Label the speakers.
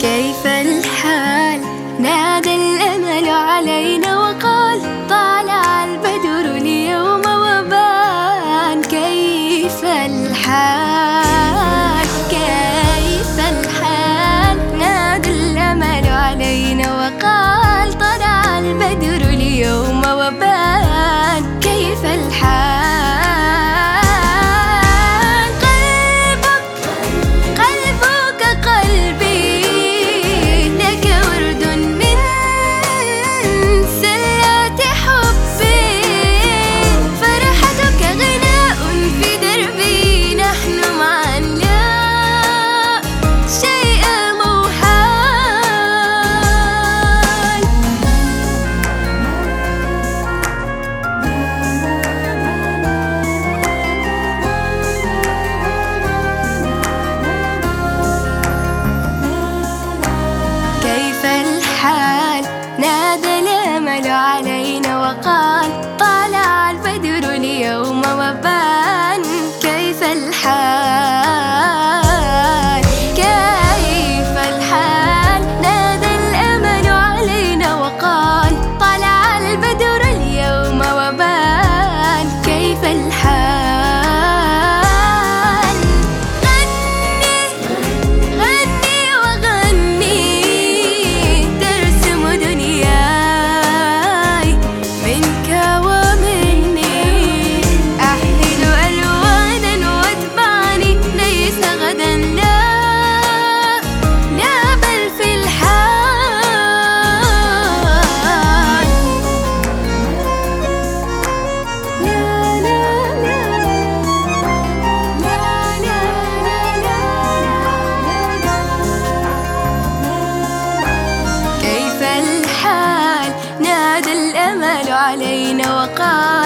Speaker 1: كيف الحال؟ نادى الأمل علينا وقال طالع البدر اليوم وبان كيف الحال؟ البركات علينا وقال